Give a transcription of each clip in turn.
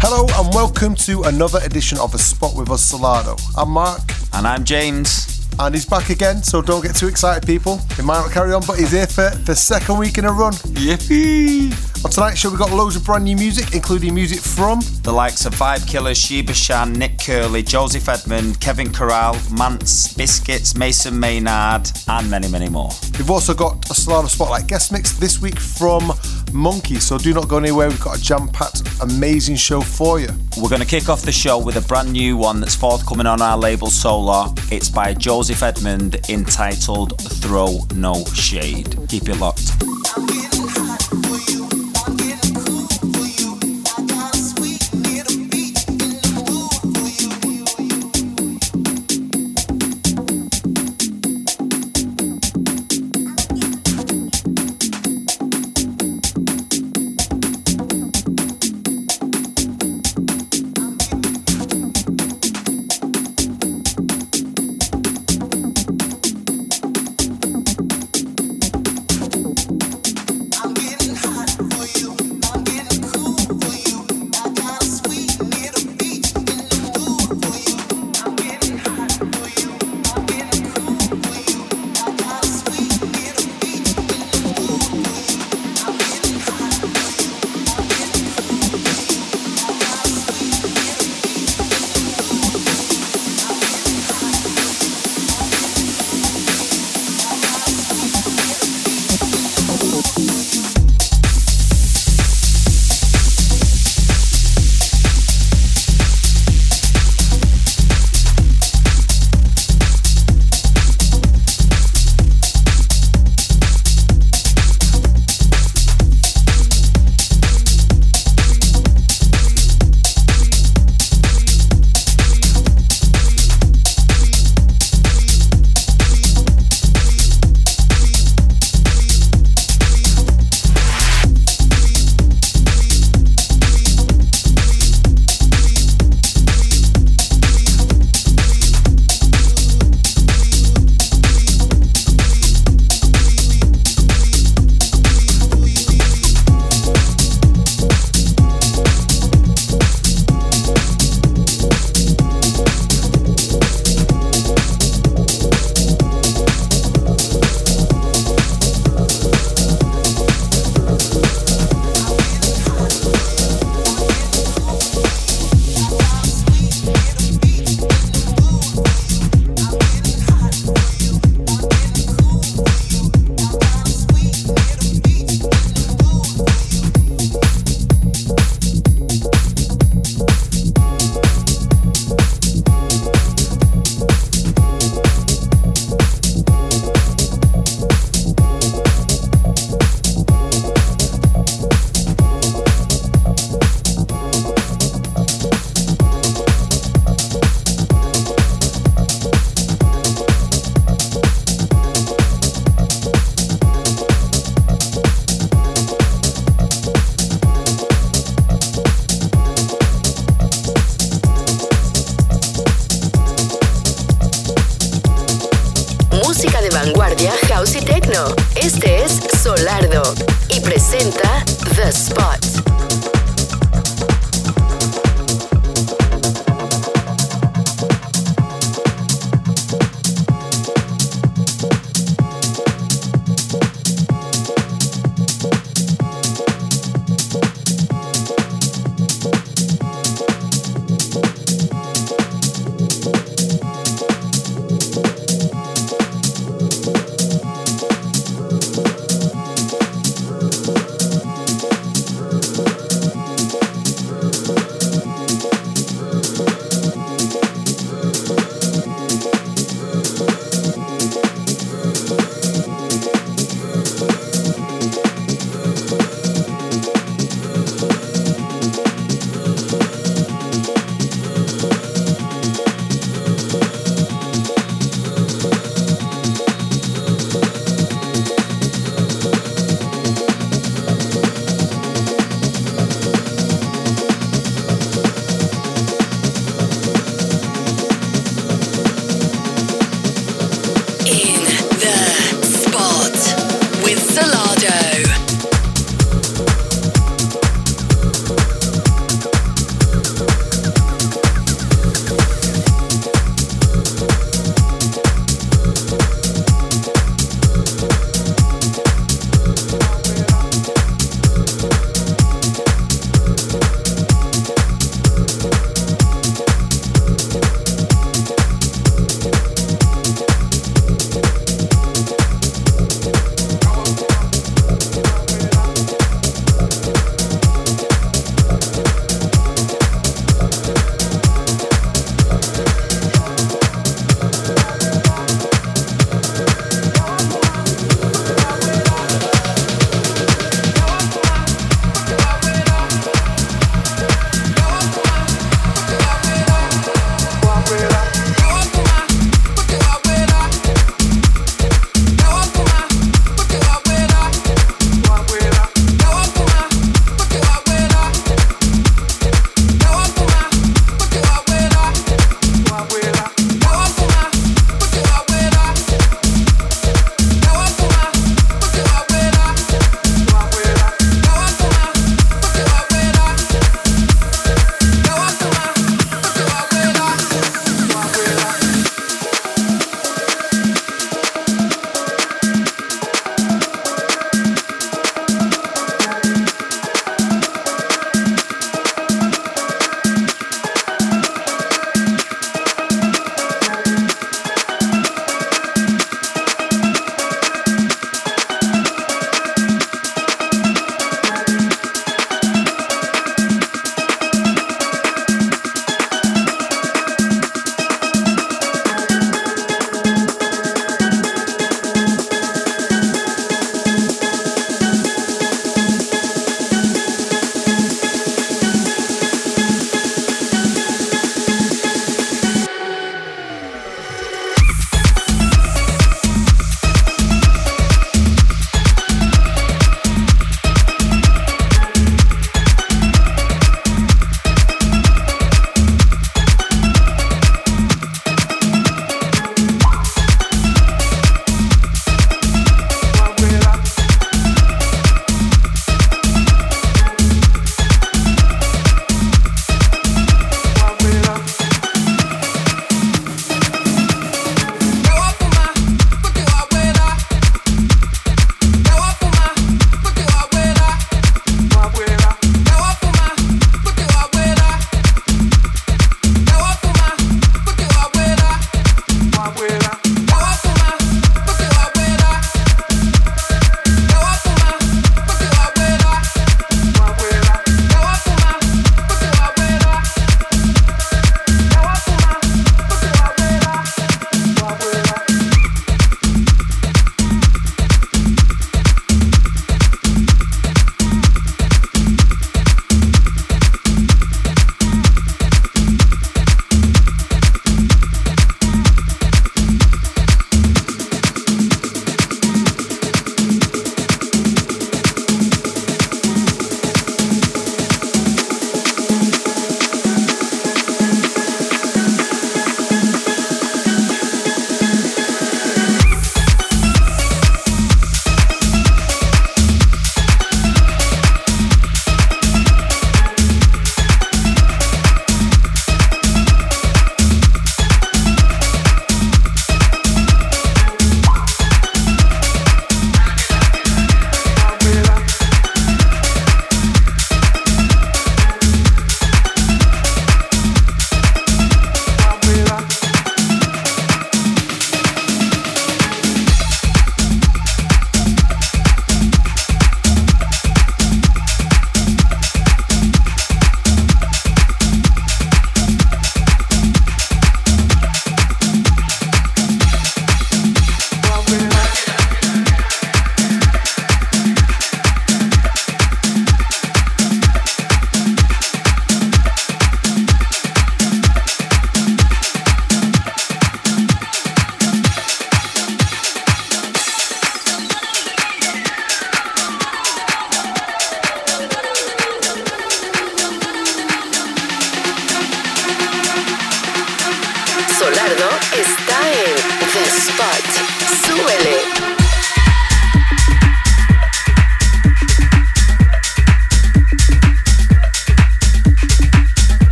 Hello and welcome to another edition of A Spot with us, Solardo. I'm Mark, And I'm James. and he's back again, so don't get too excited, people. He might not carry on, but he's here for the second week in a run. Yippee! On tonight's show, we've got loads of brand new music, including music from The likes of Vibe Killers, Sheba Shan, Nick Curley, Joseph Edmond, Kevin Corral, Mance, Biscuits, Mason Maynard, and many, many more. We've also got a Solardo Spotlight guest mix this week from Monki, so do not go anywhere. We've got a jam packed, amazing show for you. We're going to kick off the show with a brand new one that's forthcoming on our label Solar. It's by Joseph Edmond entitled Throw No Shade. Keep it locked.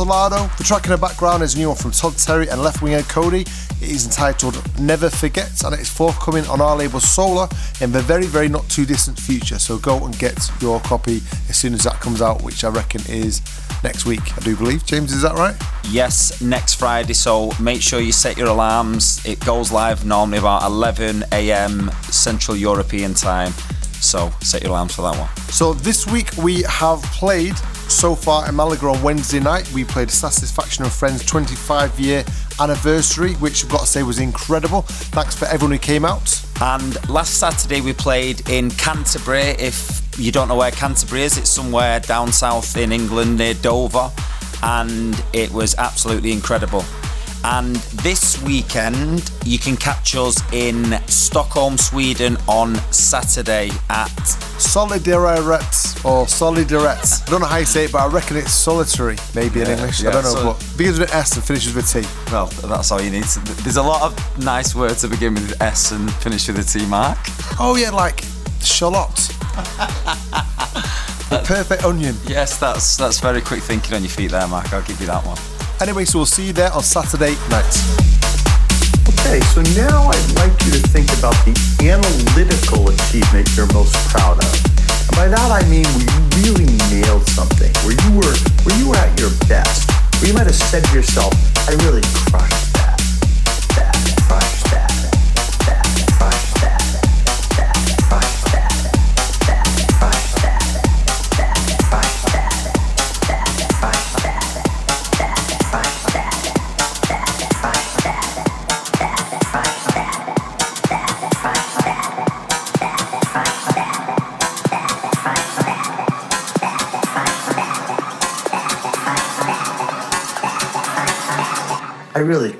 Spot with us, Solardo. The track in the background is a new one from Todd Terry and Left Winger Cody. It is entitled Never Forget and it is forthcoming on our label Solar in the very, very not too distant future. So go and get your copy as soon as that comes out, which I reckon is next week, I do believe. James, is that right? Yes, next Friday. So make sure you set your alarms. It goes live normally about 11 a.m. Central European time. So set your alarms for that one. So this week we have played so far in Malaga on Wednesday night. We played Satisfaction and Friends 25 year anniversary, which I've got to say was incredible. Thanks for everyone who came out. And last Saturday we played in Canterbury. If you don't know where Canterbury is, it's somewhere down south in England near Dover. And it was absolutely incredible. And this weekend, you can catch us in Stockholm, Sweden on Saturday at Solidaret or Solidaret. I don't know how you say it, but I reckon it's solitary, maybe in Yeah, English. I don't know, so- but begins with an S and finishes with a T. Well, that's all you need. To, there's a lot of nice words that begin with S and finish with a T mark. Oh yeah, like shallot. the perfect onion. Yes, that's that's very quick thinking on your feet there, Mark. I'll give you that one. Anyway, so we'll see you there on Saturday night. Okay, so now I'd like you to think about the analytical achievement you're most proud of. And by that I mean where you really nailed something, where you were where you were at your best, where you might have said to yourself, I really crushed I really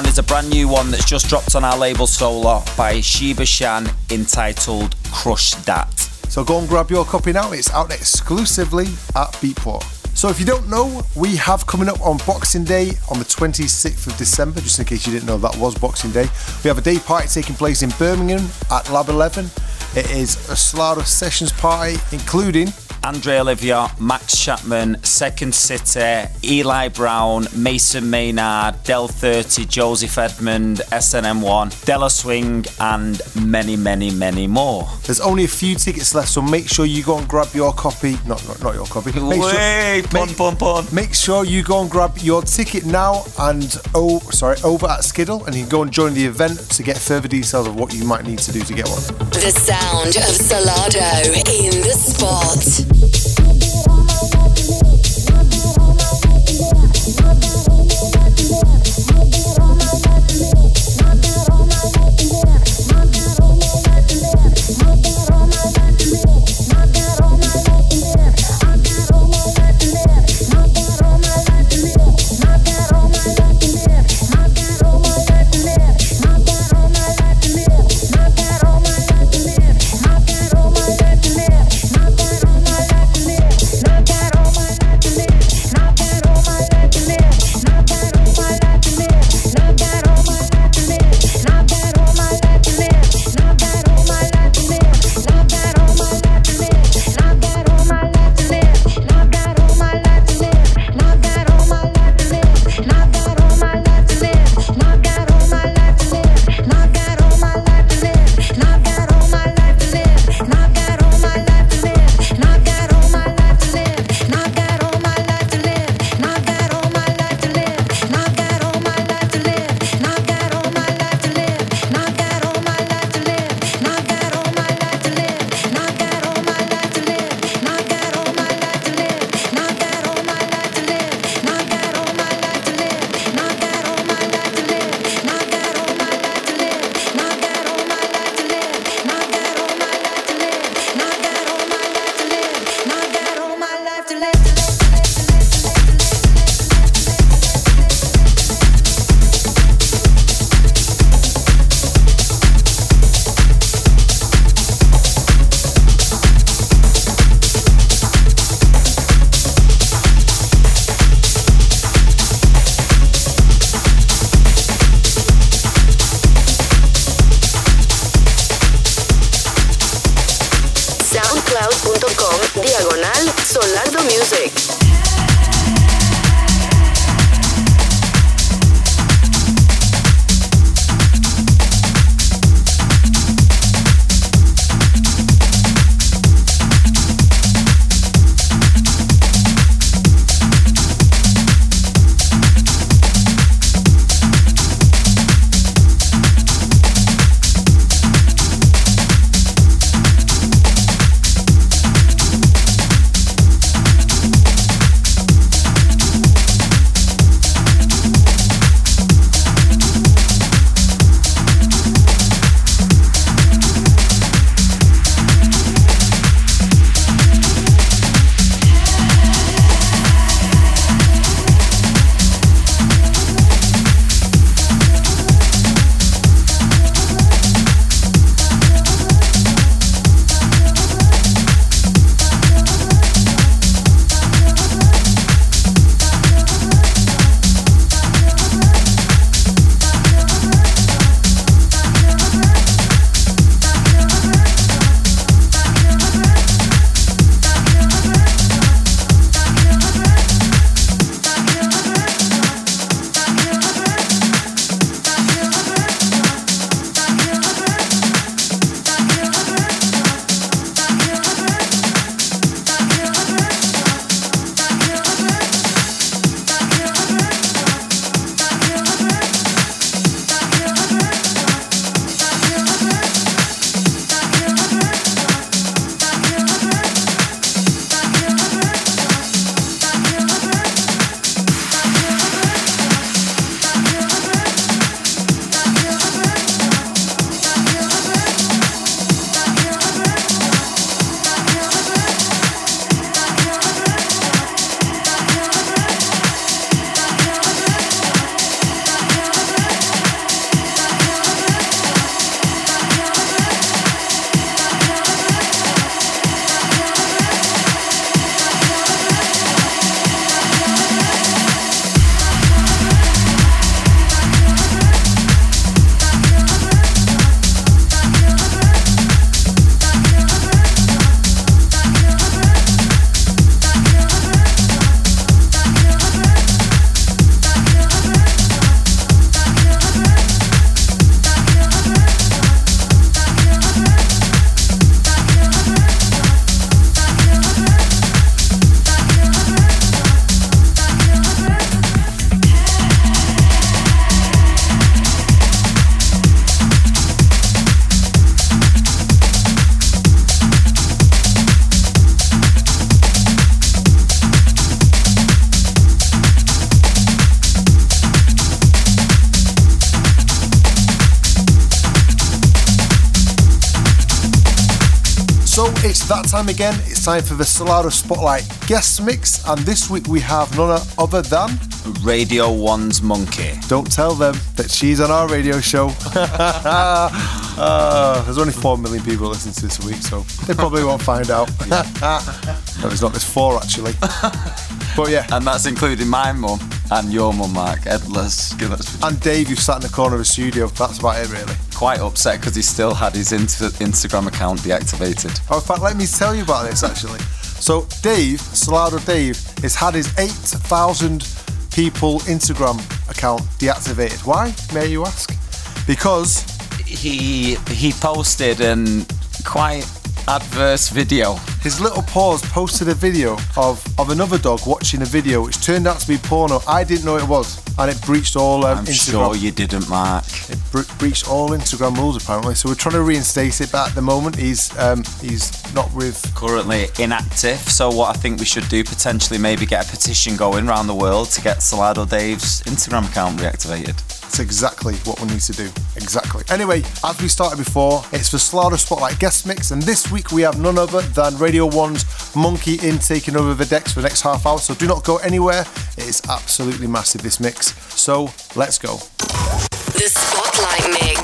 Background is a brand new one that's just dropped on our label Solar by Sheba Shan entitled Crush That. So go and grab your copy now. It's out exclusively at Beatport. So if you don't know, we have coming up on Boxing Day on the 26th of December, just in case you didn't know that was Boxing Day. We have a day party taking place in Birmingham at Lab 11. It is a Solardo Sessions party, including Andre Olivia, Max Chapman, Second City, Eli Brown, Mason Maynard, Del 30, Joseph Edmund, SNM1, Della Swing, and many, many, many more. There's only a few tickets left, so make sure you go and grab your copy. Not, not, not your copy. Make sure, Wait, pun, make- pun, pun. Make sure you go and grab your ticket now and oh, sorry, over at Skiddle, and you can go and join the event to get further details of what you might need to do to get one. The sound of Solardo in the spot. Thank you. Again, it's time for the Solardo Spotlight guest mix, and this week we have none other than Radio 1's Monki. Don't tell them that she's on our radio show. uh, there's only 4 million people listening to this a week, so they probably won't find out. no, it's not, there's 4 actually. But yeah. And that's including my mum and your mum, Mark. Edless. And Dave, who sat in the corner of the studio. That's about it, really. Quite upset because he still had his Instagram account deactivated. Oh, in fact, let me tell you about this actually. So, Dave, Solardo Dave, has had his 8,000 people Instagram account deactivated. Why, may you ask? Because he he posted and quite adverse video. His little paws posted a video of, of another dog watching a video which turned out to be porno. I didn't know it was, and it breached all um, I'm Instagram. sure you didn't, Mark. It bre- breached all Instagram rules apparently. So we're trying to reinstate it, but at the moment he's um, he's not with. Currently inactive. So what I think we should do potentially maybe get a petition going around the world to get Solardo Dave's Instagram account reactivated. That's exactly what we need to do. Exactly. Anyway, as we started before, it's the Solardo Spotlight guest mix, and this week we have none other than Radio 1's Monki in taking over the decks for the next half hour. So do not go anywhere. It is absolutely massive, this mix. So let's go. The Spotlight Mix.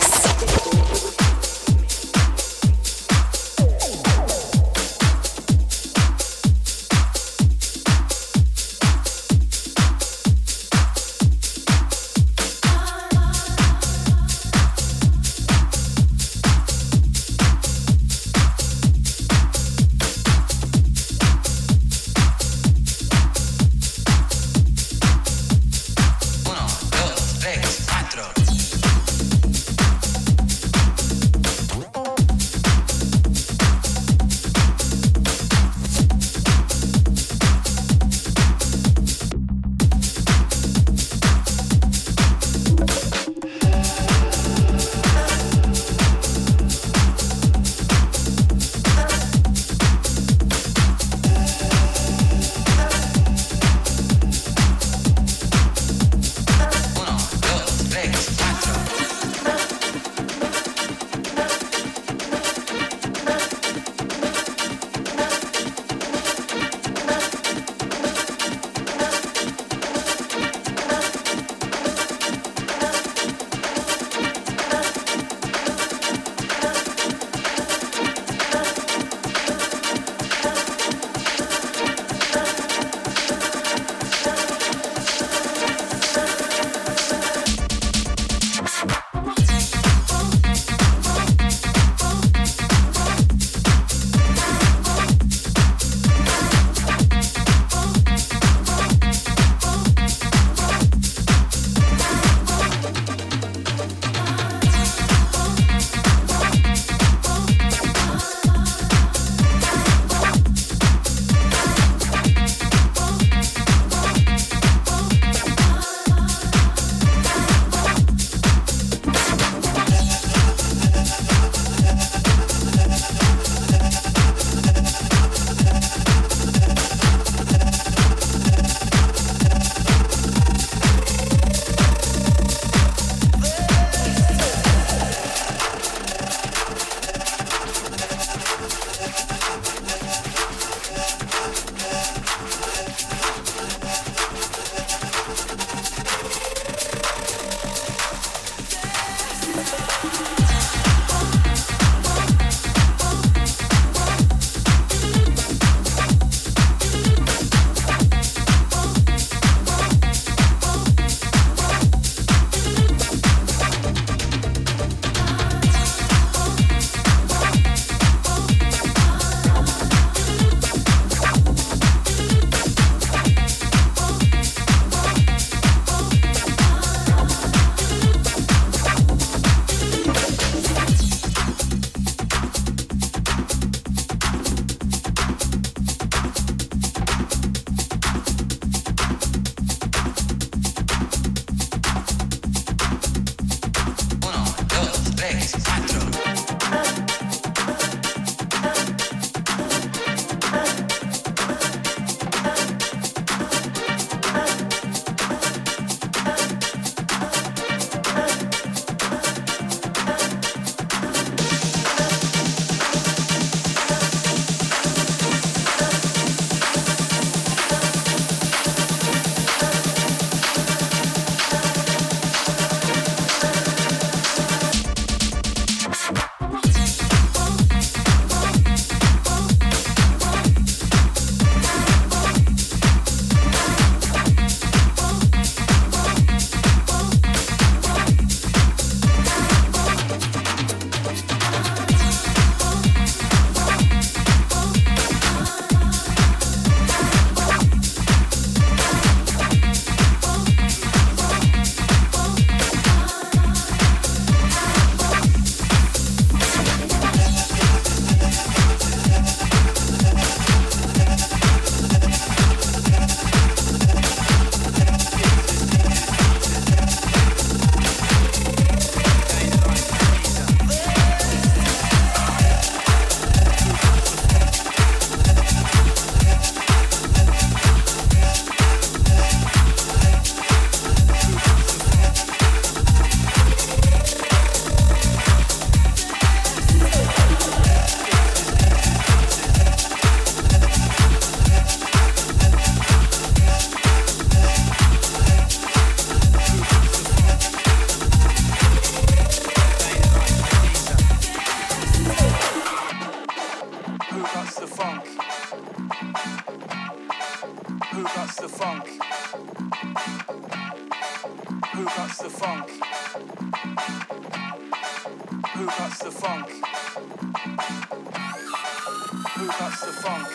Who cuts the funk?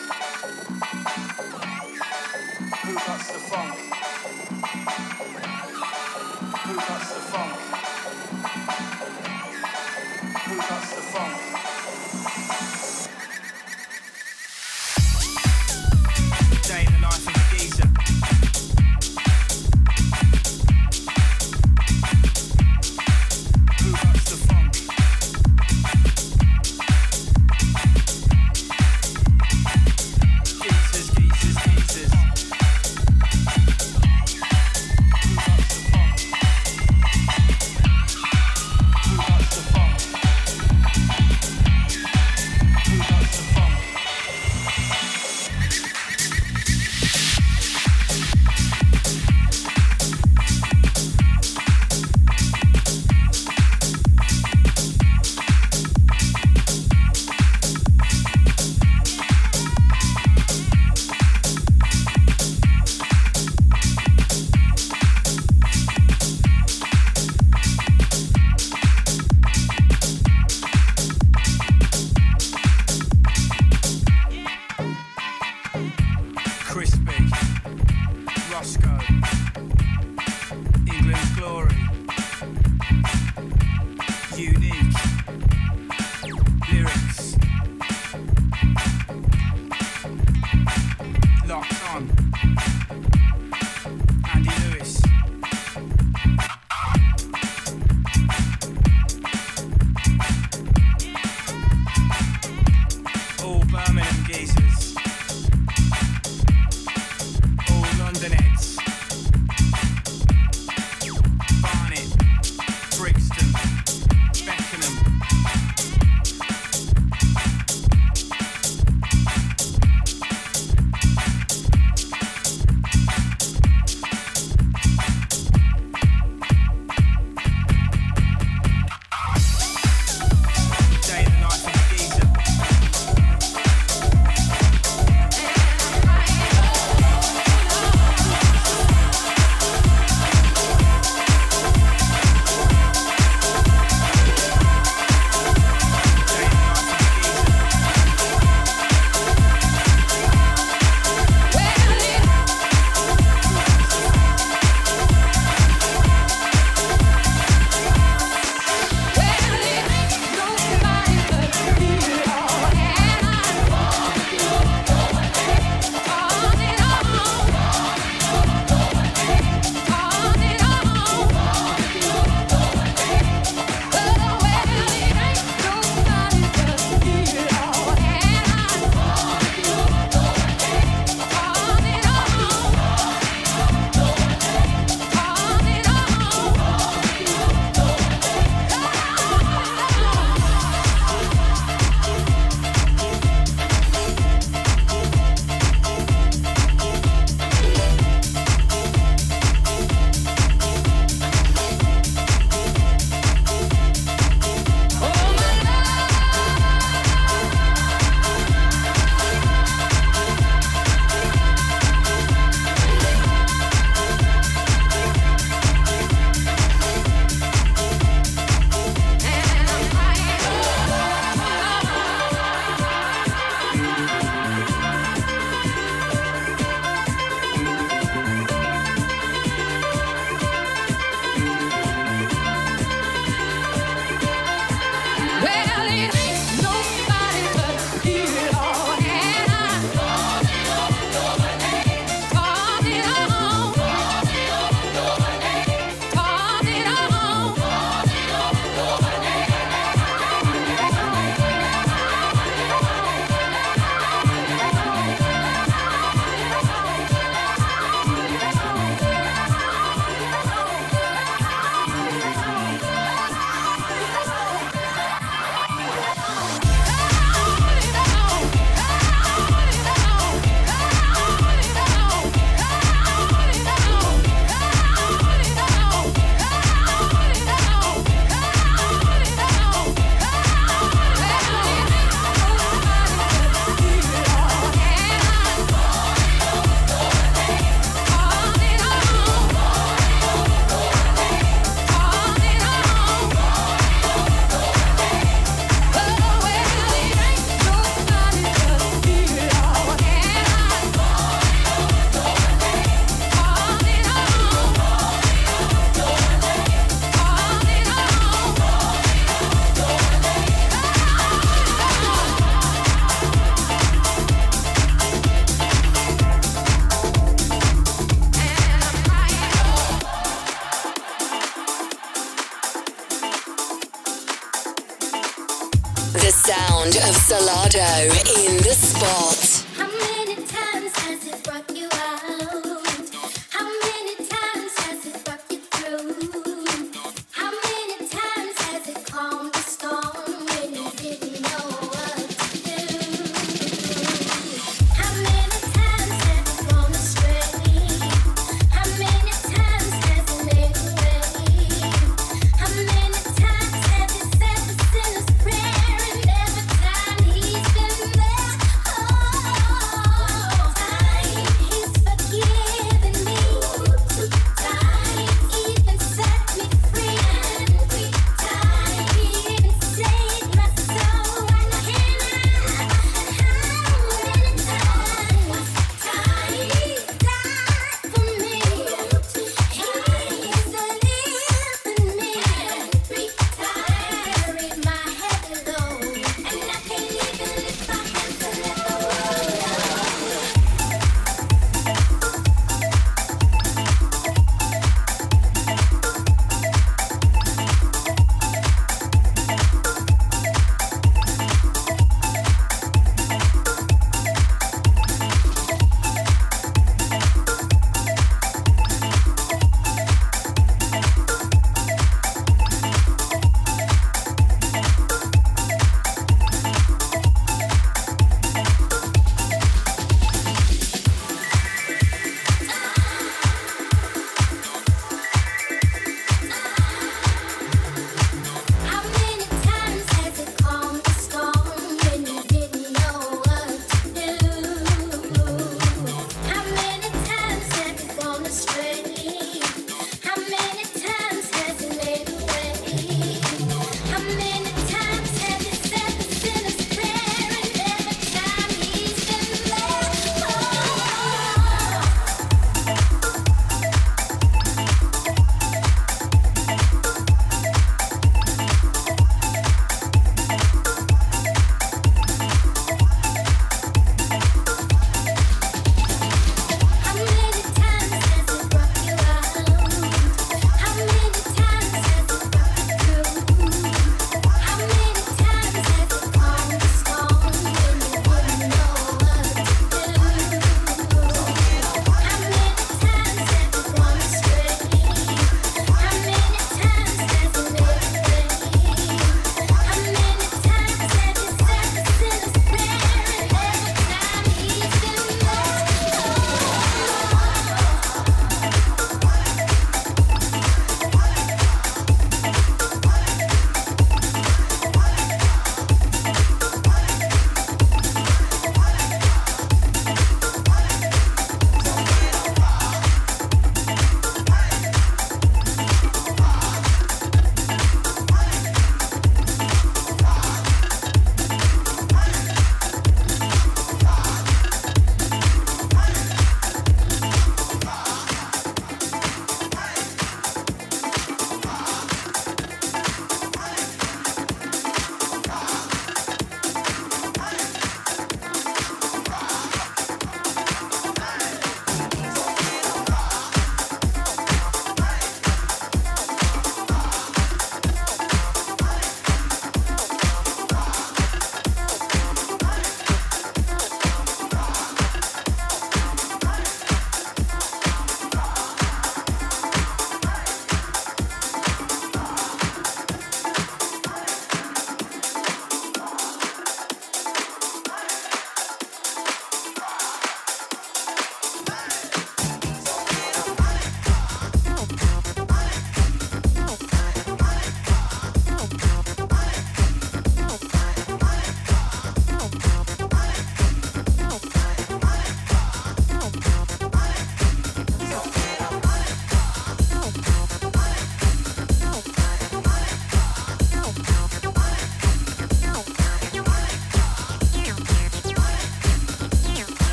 Who cuts the funk? Who cuts the funk? Who cuts the funk?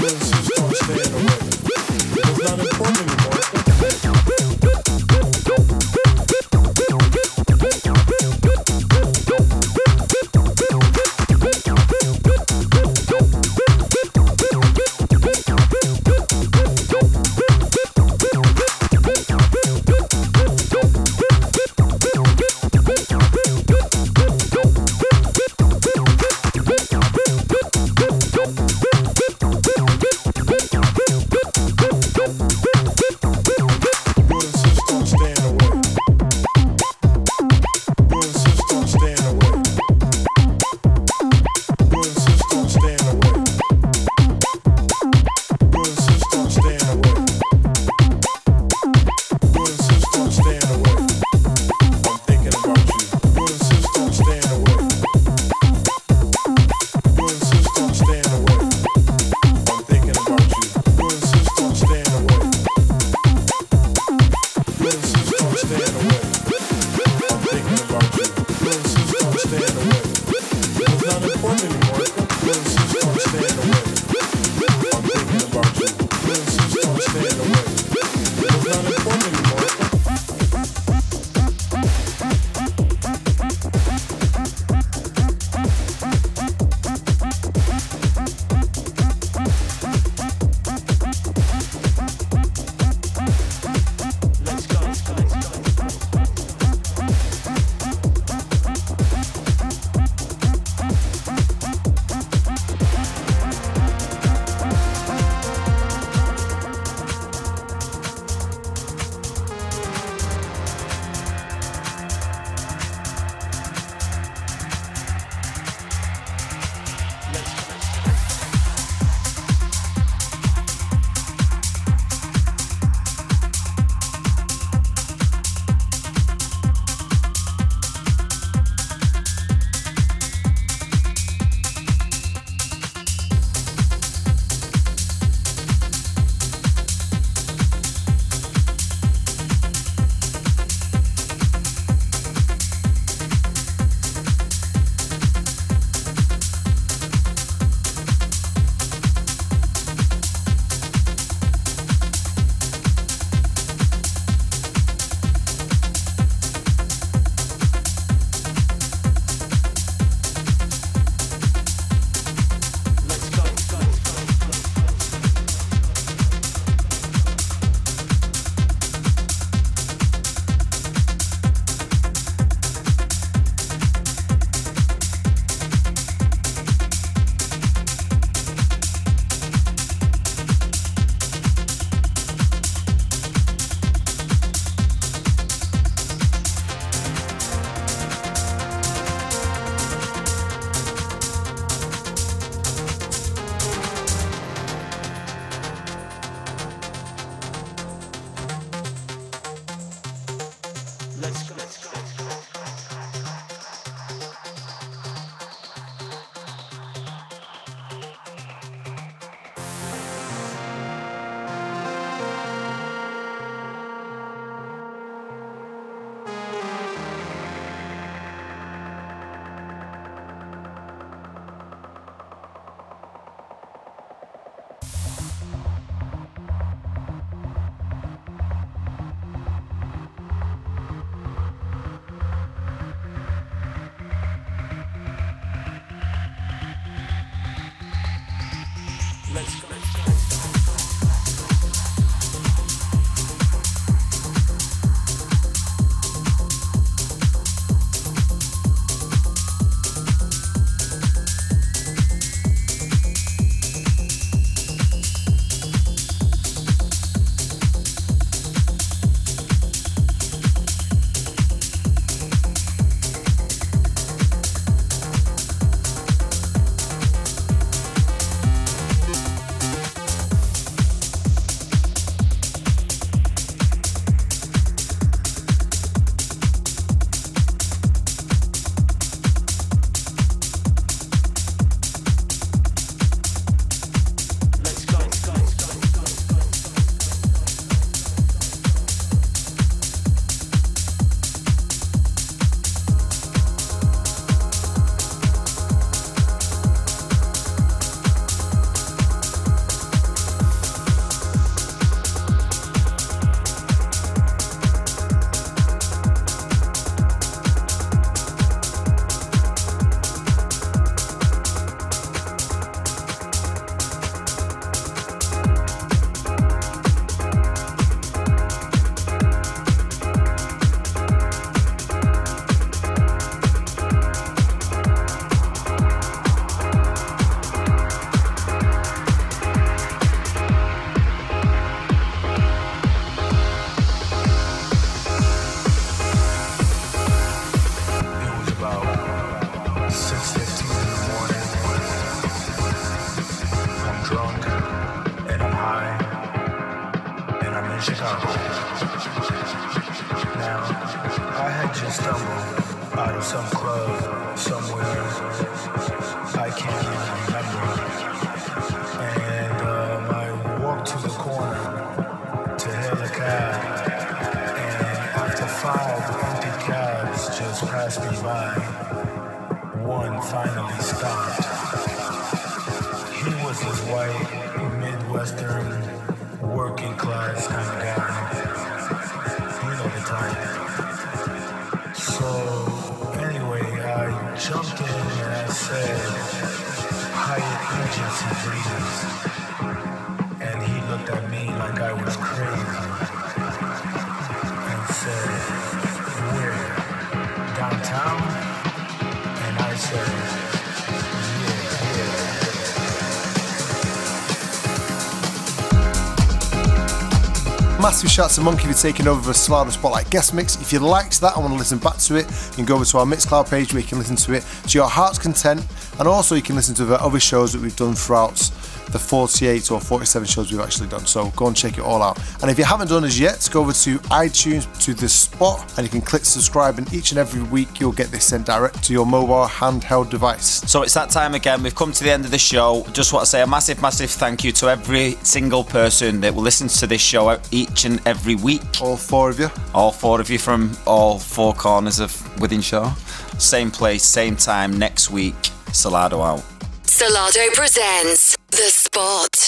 Cause Massive shout to Monki for taking over the Solardo Spotlight guest mix. If you liked that and want to listen back to it, you can go over to our Mixcloud page where you can listen to it to your heart's content. And also, you can listen to the other shows that we've done throughout the 48 or 47 shows we've actually done. So go and check it all out. And if you haven't done as yet, go over to iTunes to the spot and you can click subscribe. And each and every week, you'll get this sent direct to your mobile handheld device. So it's that time again. We've come to the end of the show. Just want to say a massive, massive thank you to every single person that will listen to this show each and every week. All four of you. All four of you from all four corners of Wythenshawe. Same place, same time next week. Solardo out. Solardo presents The Spot.